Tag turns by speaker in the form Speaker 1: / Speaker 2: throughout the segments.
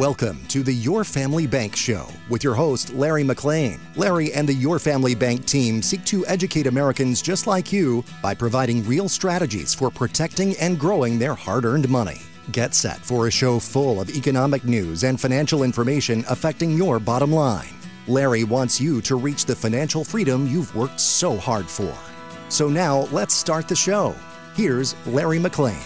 Speaker 1: Welcome to the Your Family Bank Show with your host, Larry McLean. Larry and the Your Family Bank team seek to educate Americans just like you by providing real strategies for protecting and growing their hard earned money. Get set for a show full of economic news and financial information affecting your bottom line. Larry wants you to reach the financial freedom you've worked so hard for. So now let's start the show. Here's Larry McLean.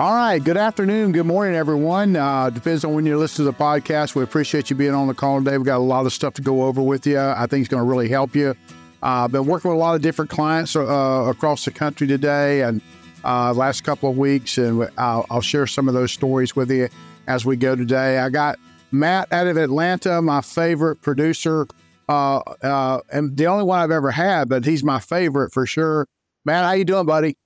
Speaker 2: All right. Good afternoon. Good morning, everyone. Uh, depends on when you listen to the podcast. We appreciate you being on the call today. We've got a lot of stuff to go over with you. I think it's going to really help you. I've uh, been working with a lot of different clients uh, across the country today and uh, last couple of weeks, and I'll, I'll, share some of those stories with you as we go today. I got Matt out of Atlanta, my favorite producer, uh, uh, and the only one I've ever had, but he's my favorite for sure. Matt, how you doing, buddy?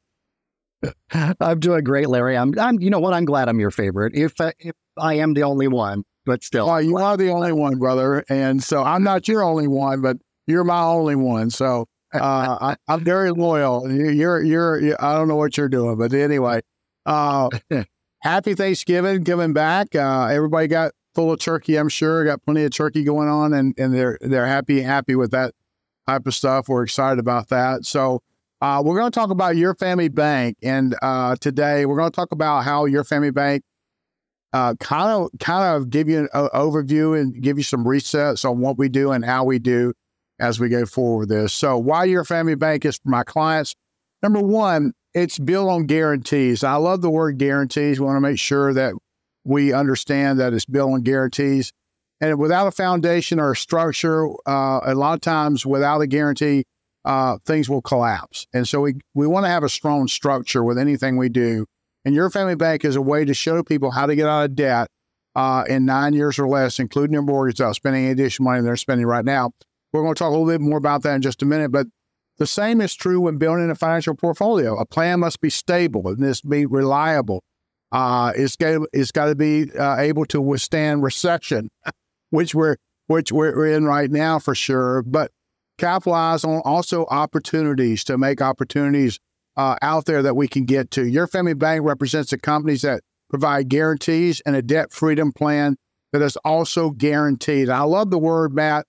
Speaker 3: I'm doing great, Larry. I'm, I'm, you know what? I'm glad I'm your favorite. If uh, if I am the only one, but still,
Speaker 2: well, you are the only one, brother. And so I'm not your only one, but you're my only one. So uh, I, am very loyal. You're, you're, you're, I don't know what you're doing, but anyway, uh, happy Thanksgiving, giving back. Uh, everybody got full of turkey. I'm sure got plenty of turkey going on, and and they're they're happy happy with that type of stuff. We're excited about that. So. Uh, we're going to talk about your family bank, and uh, today we're going to talk about how your family bank uh, kind of kind of give you an uh, overview and give you some resets on what we do and how we do as we go forward with this. So, why your family bank is for my clients? Number one, it's built on guarantees. I love the word guarantees. We want to make sure that we understand that it's built on guarantees. And without a foundation or a structure, uh, a lot of times without a guarantee, uh, things will collapse. And so we, we want to have a strong structure with anything we do. And your family bank is a way to show people how to get out of debt uh, in nine years or less, including their mortgage without spending any additional money they're spending right now. We're going to talk a little bit more about that in just a minute. But the same is true when building a financial portfolio. A plan must be stable and this be reliable. Uh, it's got it's got to be uh, able to withstand recession, which we're which we're in right now for sure. But capitalize on also opportunities to make opportunities uh, out there that we can get to. Your Family Bank represents the companies that provide guarantees and a debt freedom plan that is also guaranteed. I love the word, Matt.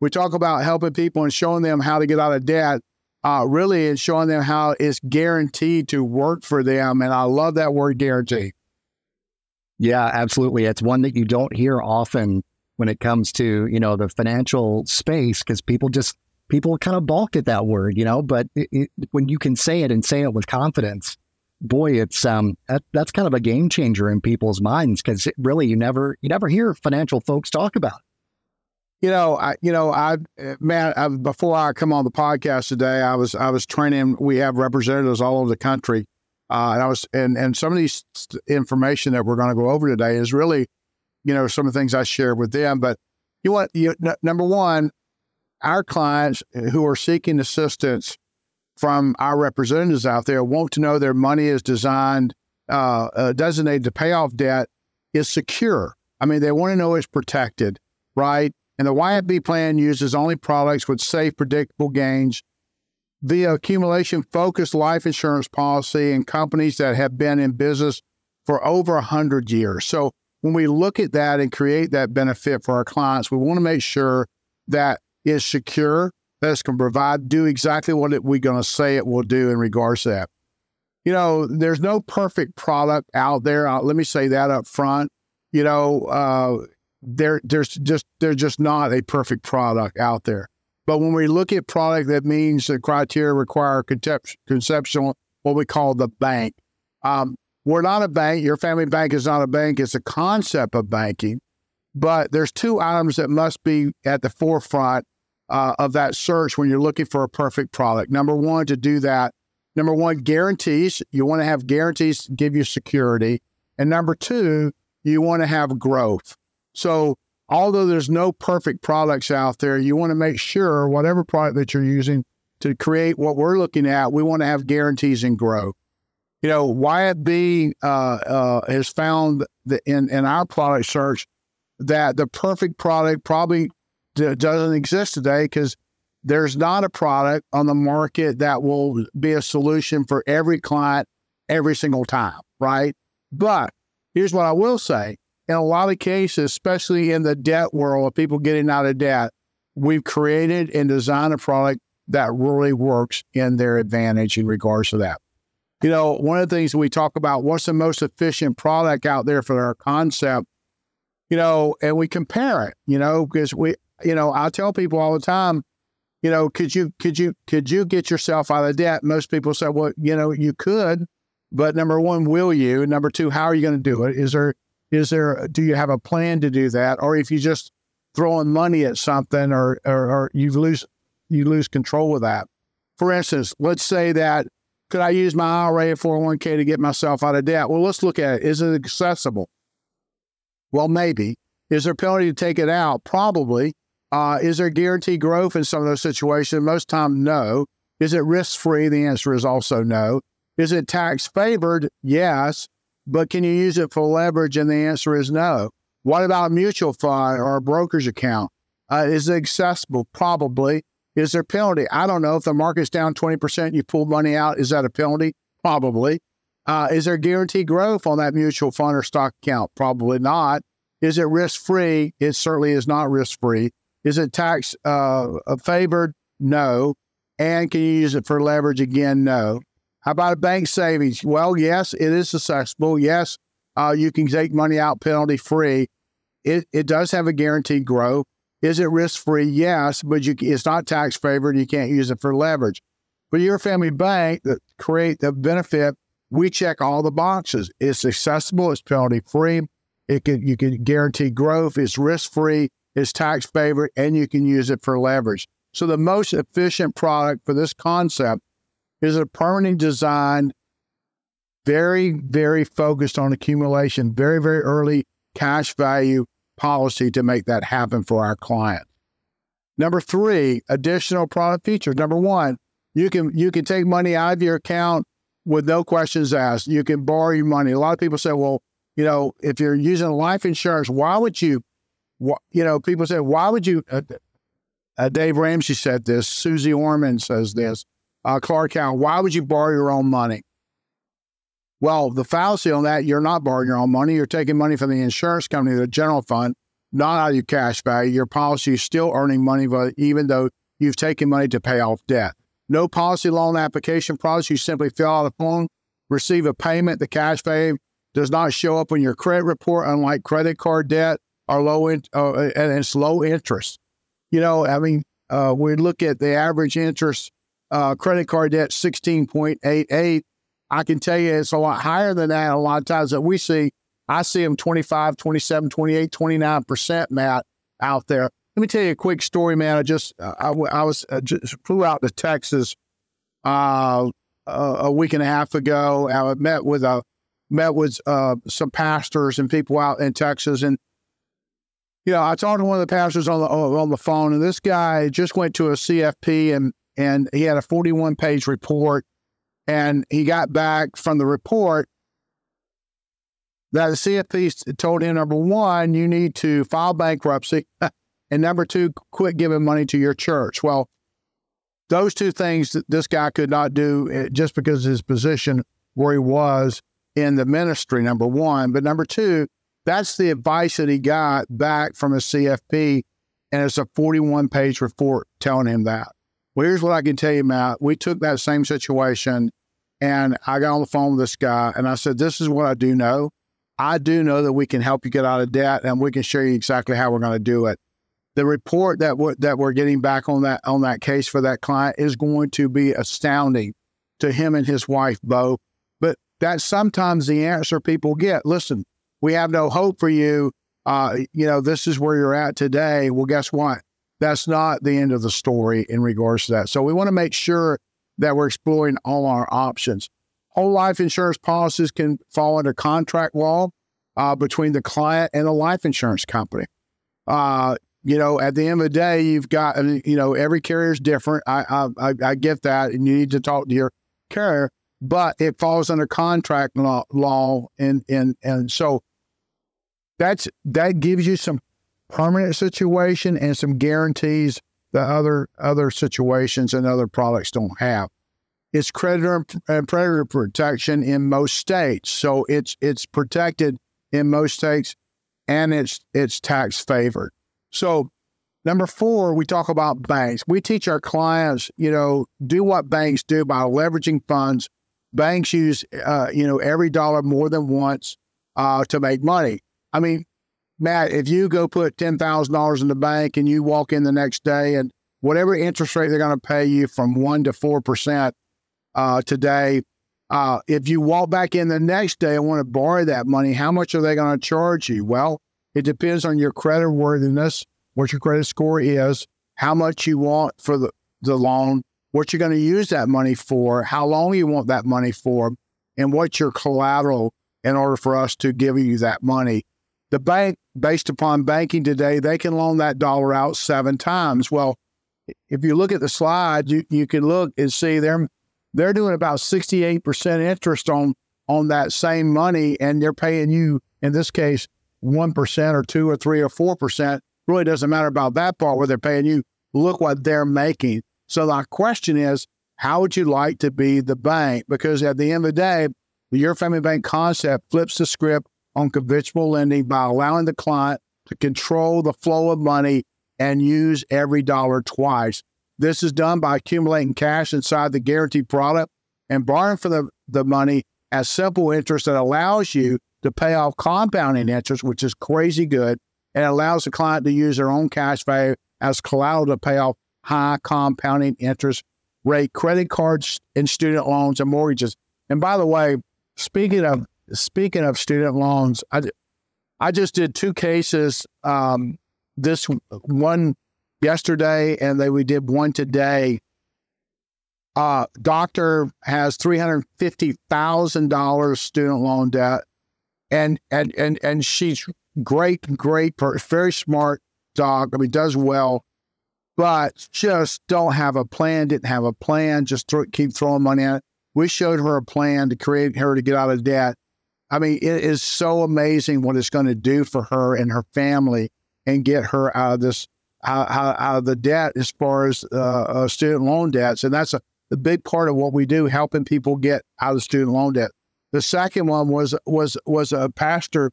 Speaker 2: We talk about helping people and showing them how to get out of debt. Uh, really, and showing them how it's guaranteed to work for them. And I love that word guarantee.
Speaker 3: Yeah, absolutely. It's one that you don't hear often when it comes to you know the financial space because people just people kind of balk at that word, you know. But it, it, when you can say it and say it with confidence, boy, it's um that, that's kind of a game changer in people's minds because really you never you never hear financial folks talk about.
Speaker 2: It. You know, I you know I man I, before I come on the podcast today, I was I was training. We have representatives all over the country, uh, and I was and and some of these information that we're going to go over today is really you know, some of the things I share with them. But you want, you, n- number one, our clients who are seeking assistance from our representatives out there want to know their money is designed, uh, uh, designated to pay off debt is secure. I mean, they want to know it's protected, right? And the YFB plan uses only products with safe, predictable gains via accumulation focused life insurance policy and companies that have been in business for over 100 years. So when we look at that and create that benefit for our clients, we want to make sure that it's secure, that it's going to provide, do exactly what it, we're going to say it will do in regards to that. You know, there's no perfect product out there. Uh, let me say that up front. You know, uh, there, there's just there's just not a perfect product out there. But when we look at product that means the criteria require concept, conceptual, what we call the bank. Um, we're not a bank. Your family bank is not a bank. It's a concept of banking. But there's two items that must be at the forefront uh, of that search when you're looking for a perfect product. Number one, to do that, number one, guarantees. You want to have guarantees to give you security. And number two, you want to have growth. So, although there's no perfect products out there, you want to make sure whatever product that you're using to create what we're looking at, we want to have guarantees and growth. You know, YFB uh, uh, has found that in, in our product search that the perfect product probably d- doesn't exist today because there's not a product on the market that will be a solution for every client every single time, right? But here's what I will say in a lot of cases, especially in the debt world of people getting out of debt, we've created and designed a product that really works in their advantage in regards to that. You know, one of the things we talk about, what's the most efficient product out there for our concept, you know, and we compare it, you know, because we, you know, I tell people all the time, you know, could you, could you, could you get yourself out of debt? Most people say, well, you know, you could, but number one, will you? Number two, how are you going to do it? Is there, is there, do you have a plan to do that? Or if you just throwing money at something or, or, or you lose, you lose control of that. For instance, let's say that could I use my IRA and 401k to get myself out of debt? Well, let's look at it. Is it accessible? Well, maybe. Is there a penalty to take it out? Probably. Uh, is there guaranteed growth in some of those situations? Most time, no. Is it risk free? The answer is also no. Is it tax favored? Yes. But can you use it for leverage? And the answer is no. What about a mutual fund or a broker's account? Uh, is it accessible? Probably. Is there penalty? I don't know. If the market's down 20%, you pull money out, is that a penalty? Probably. Uh, is there guaranteed growth on that mutual fund or stock account? Probably not. Is it risk free? It certainly is not risk free. Is it tax uh, favored? No. And can you use it for leverage again? No. How about a bank savings? Well, yes, it is accessible. Yes, uh, you can take money out penalty free. It, it does have a guaranteed growth. Is it risk free? Yes, but you, it's not tax favored. You can't use it for leverage. But your family bank that create the benefit, we check all the boxes. It's accessible. It's penalty free. It can you can guarantee growth. It's risk free. It's tax favored, and you can use it for leverage. So the most efficient product for this concept is a permanent design, very very focused on accumulation, very very early cash value policy to make that happen for our client. Number three, additional product features. Number one, you can you can take money out of your account with no questions asked. You can borrow your money. A lot of people say, well, you know, if you're using life insurance, why would you? You know, people say, why would you? Uh, uh, Dave Ramsey said this. Susie Orman says this. Uh, Clark Howard, why would you borrow your own money? Well, the fallacy on that, you're not borrowing your own money. You're taking money from the insurance company, the general fund, not out of your cash value. Your policy is still earning money, but even though you've taken money to pay off debt. No policy loan application process. You simply fill out a form, receive a payment. The cash value does not show up on your credit report, unlike credit card debt or low in, uh, and it's low interest. You know, I mean, uh, we look at the average interest uh, credit card debt, sixteen point eight eight I can tell you it's a lot higher than that. A lot of times that we see, I see them 25, 27, 28, 29%, Matt, out there. Let me tell you a quick story, man. I just, I, I was, I just flew out to Texas uh, a week and a half ago. I met with a, met with uh, some pastors and people out in Texas. And, you know, I talked to one of the pastors on the, on the phone, and this guy just went to a CFP and, and he had a 41 page report and he got back from the report that the CFP told him number one, you need to file bankruptcy, and number two, quit giving money to your church. Well, those two things that this guy could not do eh, just because of his position where he was in the ministry, number one. But number two, that's the advice that he got back from his CFP, and it's a 41 page report telling him that. Well, here's what I can tell you, Matt. We took that same situation and I got on the phone with this guy and I said, This is what I do know. I do know that we can help you get out of debt and we can show you exactly how we're going to do it. The report that we're, that we're getting back on that on that case for that client is going to be astounding to him and his wife both. But that's sometimes the answer people get. Listen, we have no hope for you. Uh, you know, this is where you're at today. Well, guess what? That's not the end of the story in regards to that. So we want to make sure that we're exploring all our options. Whole life insurance policies can fall under contract law uh, between the client and the life insurance company. Uh, you know, at the end of the day, you've got, you know, every carrier is different. I, I, I get that. And you need to talk to your carrier, but it falls under contract law, law and, and, and so that's, that gives you some permanent situation and some guarantees that other, other situations and other products don't have. It's creditor and predator protection in most states. So it's, it's protected in most states and it's, it's tax favored. So, number four, we talk about banks. We teach our clients, you know, do what banks do by leveraging funds. Banks use, uh, you know, every dollar more than once uh, to make money. I mean, Matt, if you go put ten thousand dollars in the bank and you walk in the next day and whatever interest rate they're going to pay you from one to four percent uh, today, uh, if you walk back in the next day and want to borrow that money, how much are they going to charge you? Well, it depends on your credit worthiness, what your credit score is, how much you want for the, the loan, what you're going to use that money for, how long you want that money for, and what's your collateral in order for us to give you that money. The bank, based upon banking today, they can loan that dollar out seven times. Well, if you look at the slide, you, you can look and see they're they're doing about 68% interest on on that same money and they're paying you in this case 1% or 2 or 3 or 4%. Really doesn't matter about that part where they're paying you. Look what they're making. So my question is, how would you like to be the bank? Because at the end of the day, the Your Family Bank concept flips the script on conventional lending by allowing the client to control the flow of money and use every dollar twice. This is done by accumulating cash inside the guaranteed product and borrowing for the, the money at simple interest that allows you to pay off compounding interest, which is crazy good, and allows the client to use their own cash value as collateral to pay off high compounding interest rate credit cards and student loans and mortgages. And by the way, speaking of speaking of student loans, I I just did two cases. Um, this one yesterday, and then we did one today. Uh, doctor has three hundred fifty thousand dollars student loan debt and and and and she's great, great, very smart dog. I mean, does well, but just don't have a plan. Didn't have a plan. Just keep throwing money at it. We showed her a plan to create her to get out of debt. I mean, it is so amazing what it's going to do for her and her family and get her out of this out, out of the debt as far as uh, uh, student loan debts. And that's a, a big part of what we do, helping people get out of student loan debt. The second one was was was a pastor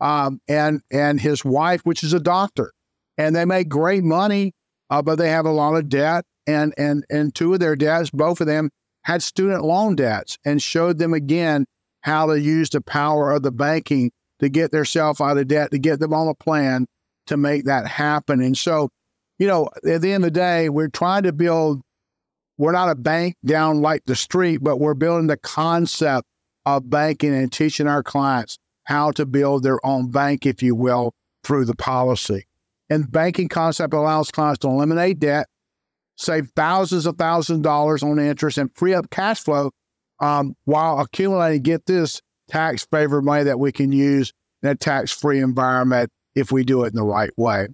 Speaker 2: um, and and his wife, which is a doctor, and they make great money, uh, but they have a lot of debt. And and and two of their debts, both of them had student loan debts, and showed them again how to use the power of the banking to get themselves out of debt, to get them on a plan to make that happen. And so, you know, at the end of the day, we're trying to build. We're not a bank down like the street, but we're building the concept of banking and teaching our clients how to build their own bank, if you will, through the policy. And banking concept allows clients to eliminate debt, save thousands of thousands of dollars on interest, and free up cash flow um, while accumulating, get this tax favored money that we can use in a tax free environment if we do it in the right way.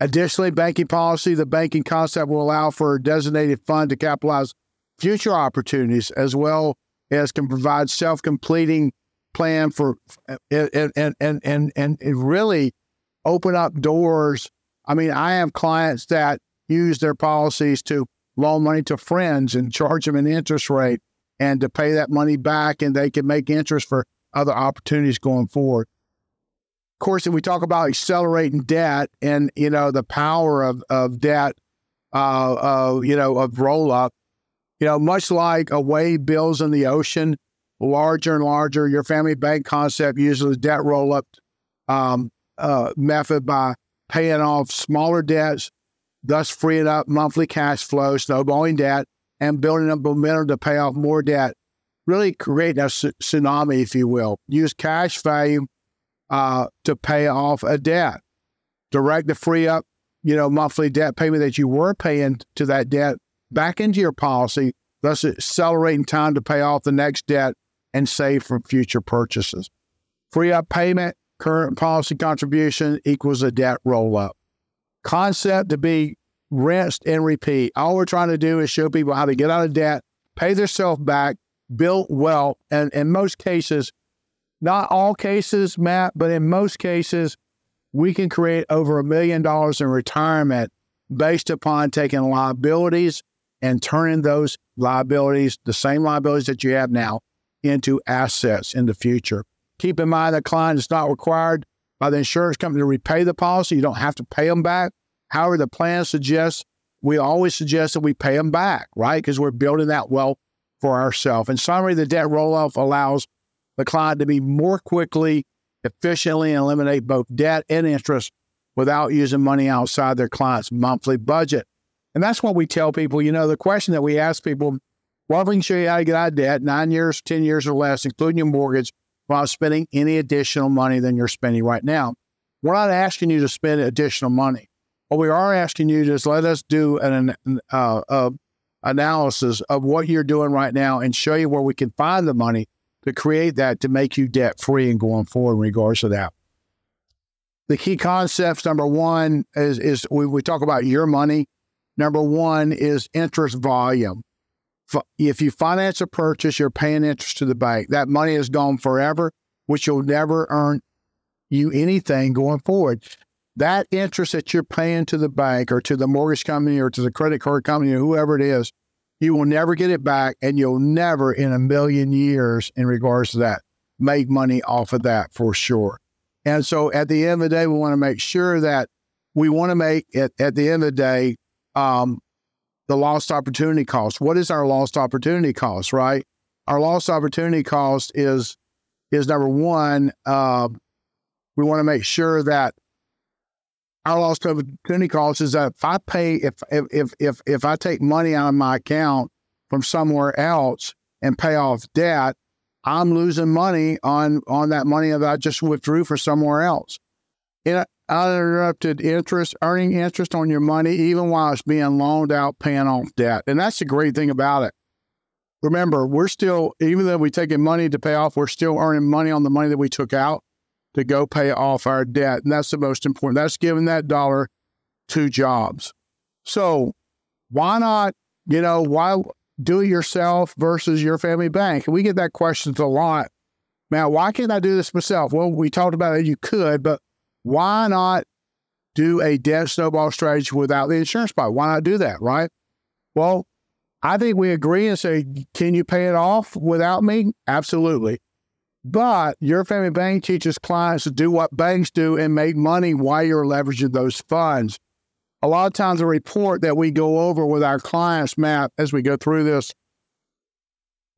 Speaker 2: Additionally, banking policy, the banking concept will allow for a designated fund to capitalize future opportunities as well as can provide self-completing plan for and and and and, and really open up doors. I mean, I have clients that use their policies to loan money to friends and charge them an interest rate and to pay that money back and they can make interest for other opportunities going forward. Of course, if we talk about accelerating debt and you know the power of of debt, uh, uh you know of roll up, you know, much like a wave builds in the ocean, larger and larger, your family bank concept uses debt roll up um, uh, method by paying off smaller debts, thus freeing up monthly cash flow, snowballing debt, and building up momentum to pay off more debt. Really create a tsunami, if you will. Use cash value uh, to pay off a debt. Direct the free up, you know, monthly debt payment that you were paying to that debt back into your policy, thus accelerating time to pay off the next debt and save for future purchases. Free up payment, current policy contribution equals a debt roll up. concept to be rinsed and repeat. All we're trying to do is show people how to get out of debt, pay themselves back, build wealth, and in most cases, not all cases, Matt, but in most cases, we can create over a million dollars in retirement based upon taking liabilities and turning those liabilities, the same liabilities that you have now, into assets in the future. Keep in mind that client is not required by the insurance company to repay the policy. You don't have to pay them back. However, the plan suggests we always suggest that we pay them back, right? Because we're building that wealth for ourselves. In summary, the debt roll off allows the client to be more quickly, efficiently eliminate both debt and interest without using money outside their client's monthly budget. And that's what we tell people. You know, the question that we ask people, well, if we can show you how to get out of debt, nine years, 10 years or less, including your mortgage, without spending any additional money than you're spending right now. We're not asking you to spend additional money. What we are asking you to is let us do an uh, uh, analysis of what you're doing right now and show you where we can find the money to create that to make you debt free and going forward in regards to that. The key concepts number one is, is we, we talk about your money. Number one is interest volume. If you finance a purchase, you're paying interest to the bank. That money is gone forever, which you'll never earn you anything going forward. That interest that you're paying to the bank or to the mortgage company or to the credit card company or whoever it is, you will never get it back, and you'll never in a million years, in regards to that, make money off of that for sure. And so at the end of the day, we want to make sure that we want to make it at the end of the day um, the lost opportunity cost. What is our lost opportunity cost, right? Our lost opportunity cost is is number one, uh, we want to make sure that our lost opportunity cost is that if I pay if if if if I take money out of my account from somewhere else and pay off debt, I'm losing money on on that money that I just withdrew for somewhere else. In uninterrupted interest, earning interest on your money, even while it's being loaned out, paying off debt. And that's the great thing about it. Remember, we're still, even though we're taking money to pay off, we're still earning money on the money that we took out to go pay off our debt. And that's the most important. That's giving that dollar two jobs. So why not, you know, why do it yourself versus your family bank? And we get that question a lot. Man, why can't I do this myself? Well, we talked about it, you could, but why not do a debt snowball strategy without the insurance policy? Why not do that, right? Well, I think we agree and say, can you pay it off without me? Absolutely. But your family bank teaches clients to do what banks do and make money while you're leveraging those funds. A lot of times, the report that we go over with our clients, Matt, as we go through this,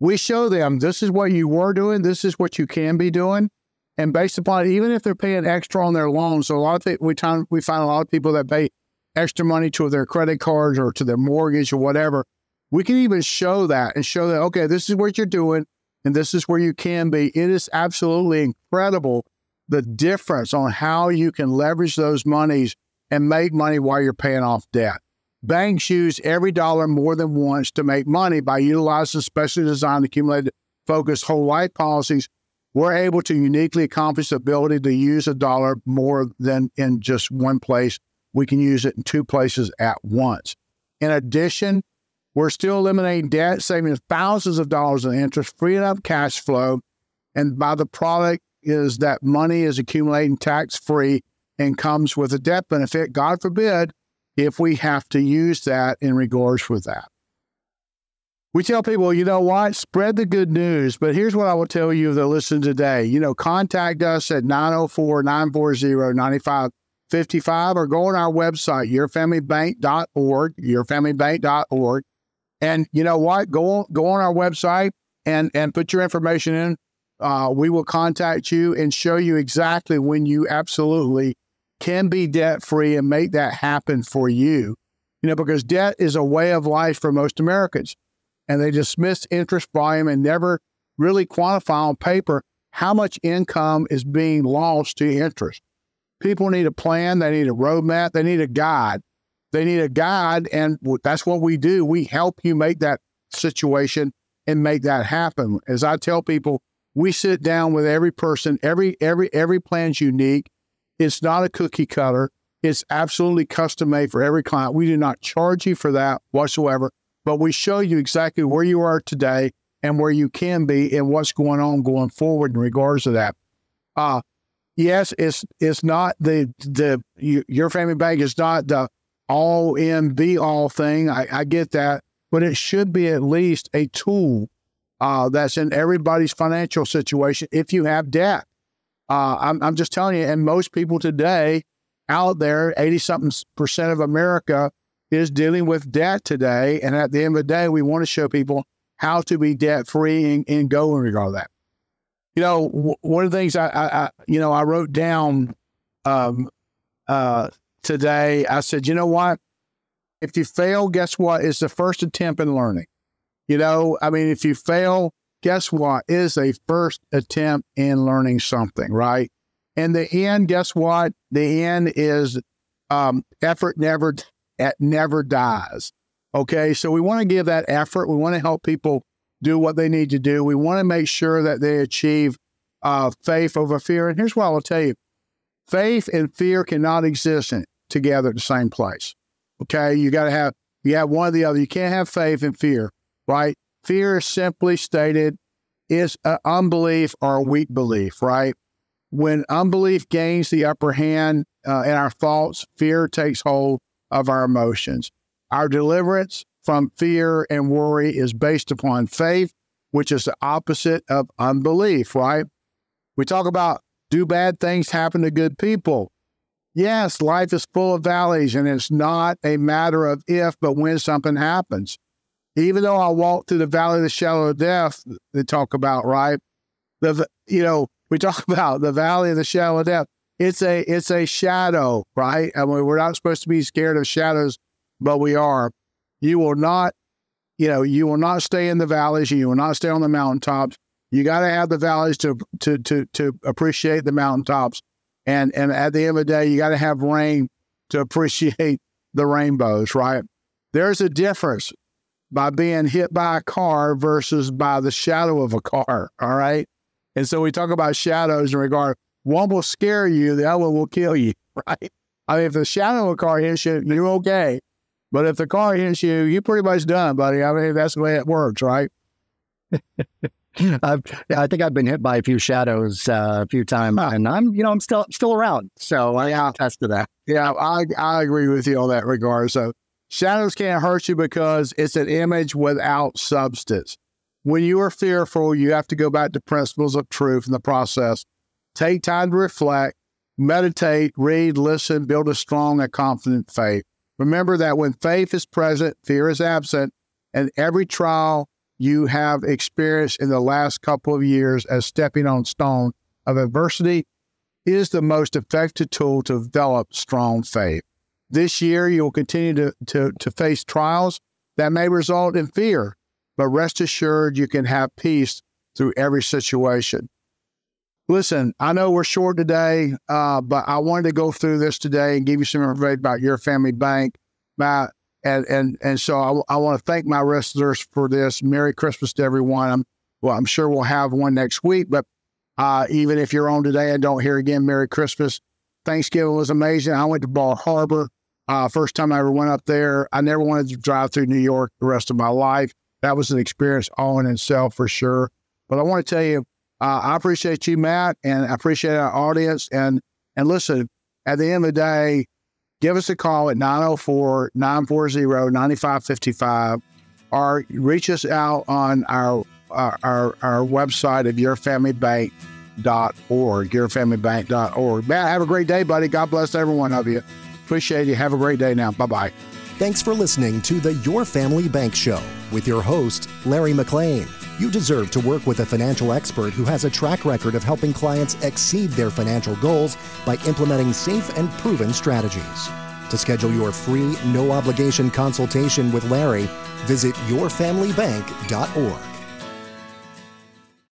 Speaker 2: we show them this is what you were doing, this is what you can be doing. And based upon even if they're paying extra on their loans, so a lot of th- we, time, we find a lot of people that pay extra money to their credit cards or to their mortgage or whatever. We can even show that and show that, okay, this is what you're doing and this is where you can be. It is absolutely incredible the difference on how you can leverage those monies and make money while you're paying off debt. Banks use every dollar more than once to make money by utilizing specially designed accumulated focused whole life policies. We're able to uniquely accomplish the ability to use a dollar more than in just one place. We can use it in two places at once. In addition, we're still eliminating debt, saving thousands of dollars in interest, freeing up cash flow. And by the product is that money is accumulating tax free and comes with a debt benefit. God forbid if we have to use that in regards with that. We tell people, you know what, spread the good news. But here's what I will tell you that listen today. You know, contact us at 904 940 9555 or go on our website, yourfamilybank.org, yourfamilybank.org. And you know what? Go on, go on our website and and put your information in. Uh, we will contact you and show you exactly when you absolutely can be debt free and make that happen for you. You know, because debt is a way of life for most Americans, and they dismiss interest volume and never really quantify on paper how much income is being lost to interest. People need a plan, they need a roadmap, they need a guide. They need a guide, and that's what we do. We help you make that situation and make that happen. As I tell people, we sit down with every person. Every every every plan's unique. It's not a cookie cutter. It's absolutely custom made for every client. We do not charge you for that whatsoever, but we show you exactly where you are today and where you can be and what's going on going forward in regards to that. Uh, yes, it's it's not the the your family bank is not the all in be all thing. I, I get that, but it should be at least a tool uh, that's in everybody's financial situation if you have debt. Uh, I'm, I'm just telling you, and most people today out there, 80 something percent of America is dealing with debt today. And at the end of the day, we want to show people how to be debt free and, and, go in regard to that. You know, one of the things I, I, I, you know, I wrote down um, uh, today, I said, you know what? If you fail, guess what? It's the first attempt in learning. You know, I mean, if you fail, guess what? It is a first attempt in learning something, right? And the end, guess what? The end is um, effort never at never dies. Okay, so we want to give that effort. We want to help people do what they need to do. We want to make sure that they achieve uh, faith over fear. And here's what I will tell you: faith and fear cannot exist in, together at the same place. Okay, you got to have you have one or the other. You can't have faith and fear, right? Fear is simply stated is an unbelief or a weak belief, right? When unbelief gains the upper hand uh, in our thoughts, fear takes hold of our emotions. Our deliverance from fear and worry is based upon faith, which is the opposite of unbelief, right? We talk about do bad things happen to good people? Yes, life is full of valleys, and it's not a matter of if, but when something happens. Even though I walk through the valley of the shadow of death, they talk about, right? The you know, we talk about the valley of the shadow of death. It's a it's a shadow, right? I mean, we're not supposed to be scared of shadows, but we are. You will not, you know, you will not stay in the valleys. You will not stay on the mountaintops. You got to have the valleys to to to to appreciate the mountaintops. And and at the end of the day, you got to have rain to appreciate the rainbows, right? There's a difference by being hit by a car versus by the shadow of a car. All right. And so we talk about shadows in regard, one will scare you, the other will kill you, right? I mean, if the shadow of a car hits you, you're okay. But if the car hits you, you're pretty much done, buddy. I mean, that's the way it works, right?
Speaker 3: I've, I think I've been hit by a few shadows uh, a few times, huh. and I'm, you know, I'm still still around. So I yeah. attest to that.
Speaker 2: Yeah, I I agree with you on that regard. So shadows can't hurt you because it's an image without substance. When you are fearful, you have to go back to principles of truth in the process. Take time to reflect, meditate, read, listen, build a strong and confident faith. Remember that when faith is present, fear is absent, and every trial you have experienced in the last couple of years as stepping on stone of adversity is the most effective tool to develop strong faith. This year, you'll continue to, to, to face trials that may result in fear, but rest assured you can have peace through every situation. Listen, I know we're short today, uh, but I wanted to go through this today and give you some information about your family bank. Matt, and and and so I, I want to thank my listeners for this. Merry Christmas to everyone. I'm well, I'm sure we'll have one next week, but uh, even if you're on today and don't hear again, Merry Christmas. Thanksgiving was amazing. I went to Bar Harbor. Uh, first time I ever went up there. I never wanted to drive through New York the rest of my life. That was an experience all in itself for sure. But I want to tell you, uh, I appreciate you, Matt, and I appreciate our audience. And and listen, at the end of the day, give us a call at 904 940 9555 or reach us out on our, our, our, our website of yourfamilybank.org, yourfamilybank.org. Man, have a great day, buddy. God bless every one of you. Appreciate you. Have a great day now. Bye bye.
Speaker 1: Thanks for listening to the Your Family Bank Show with your host, Larry McClain. You deserve to work with a financial expert who has a track record of helping clients exceed their financial goals by implementing safe and proven strategies. To schedule your free, no obligation consultation with Larry, visit yourfamilybank.org.